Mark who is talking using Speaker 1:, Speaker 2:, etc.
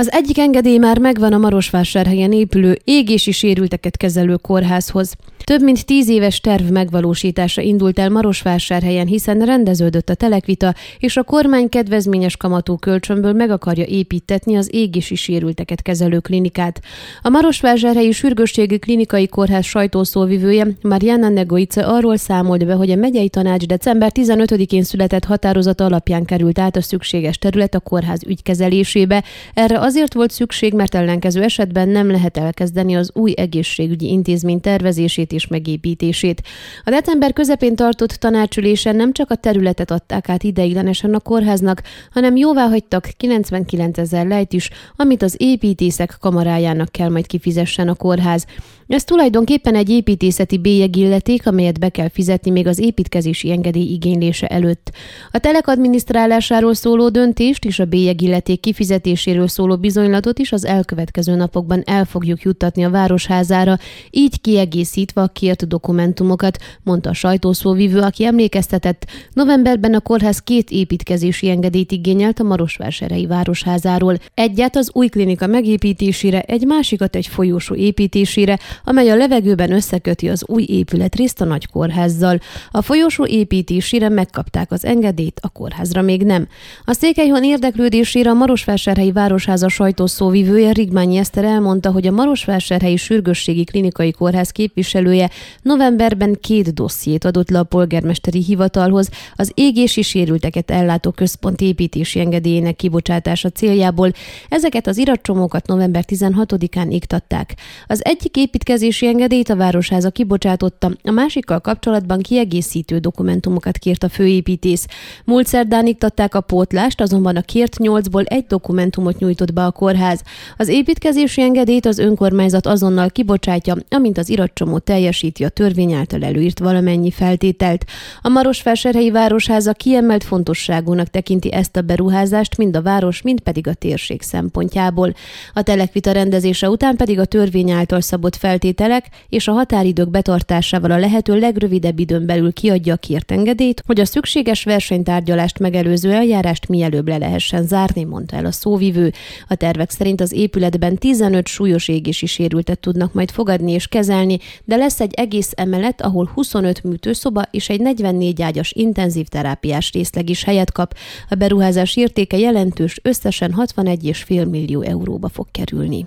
Speaker 1: Az egyik engedély már megvan a Marosvásárhelyen épülő égési sérülteket kezelő kórházhoz. Több mint tíz éves terv megvalósítása indult el Marosvásárhelyen, hiszen rendeződött a telekvita, és a kormány kedvezményes kamatú kölcsönből meg akarja építetni az égési sérülteket kezelő klinikát. A Marosvásárhelyi Sürgősségi Klinikai Kórház sajtószóvivője Mariana Negoice arról számolt be, hogy a megyei tanács december 15-én született határozata alapján került át a szükséges terület a kórház ügykezelésébe. Erre azért volt szükség, mert ellenkező esetben nem lehet elkezdeni az új egészségügyi intézmény tervezését és megépítését. A december közepén tartott tanácsülésen nem csak a területet adták át ideiglenesen a kórháznak, hanem jóvá hagytak 99 ezer lejt is, amit az építészek kamarájának kell majd kifizessen a kórház. Ez tulajdonképpen egy építészeti bélyegilleték, amelyet be kell fizetni még az építkezési engedély igénylése előtt. A telek adminisztrálásáról szóló döntést és a bélyegilleték kifizetéséről szóló bizonylatot is az elkövetkező napokban el fogjuk juttatni a városházára, így kiegészítve a kért dokumentumokat, mondta a sajtószóvivő, aki emlékeztetett. Novemberben a kórház két építkezési engedélyt igényelt a Marosvásárhelyi városházáról. Egyet az új klinika megépítésére, egy másikat egy folyósó építésére, amely a levegőben összeköti az új épületrészt a nagy kórházzal. A folyosó építésére megkapták az engedélyt, a kórházra még nem. A Székelyhon érdeklődésére a Marosvásárhelyi Városháza sajtószóvivője Rigmányi Eszter elmondta, hogy a Marosvásárhelyi Sürgősségi Klinikai Kórház képviselője novemberben két dossziét adott le a polgármesteri hivatalhoz az égési sérülteket ellátó központ építési engedélyének kibocsátása céljából. Ezeket az iratcsomókat november 16-án iktatták. Az egyik építkezés építkezési engedélyt a Városháza kibocsátotta, a másikkal kapcsolatban kiegészítő dokumentumokat kért a főépítész. Múlt szerdán iktatták a pótlást, azonban a kért nyolcból egy dokumentumot nyújtott be a kórház. Az építkezési engedélyt az önkormányzat azonnal kibocsátja, amint az iratcsomó teljesíti a törvény által előírt valamennyi feltételt. A Marosvásárhelyi Városháza kiemelt fontosságúnak tekinti ezt a beruházást mind a város, mind pedig a térség szempontjából. A telekvita rendezése után pedig a törvény által szabott fel feltételek és a határidők betartásával a lehető legrövidebb időn belül kiadja a kért engedélyt, hogy a szükséges versenytárgyalást megelőző eljárást mielőbb le lehessen zárni, mondta el a szóvivő. A tervek szerint az épületben 15 súlyos égési sérültet tudnak majd fogadni és kezelni, de lesz egy egész emelet, ahol 25 műtőszoba és egy 44 ágyas intenzív terápiás részleg is helyet kap. A beruházás értéke jelentős, összesen 61,5 millió euróba fog kerülni.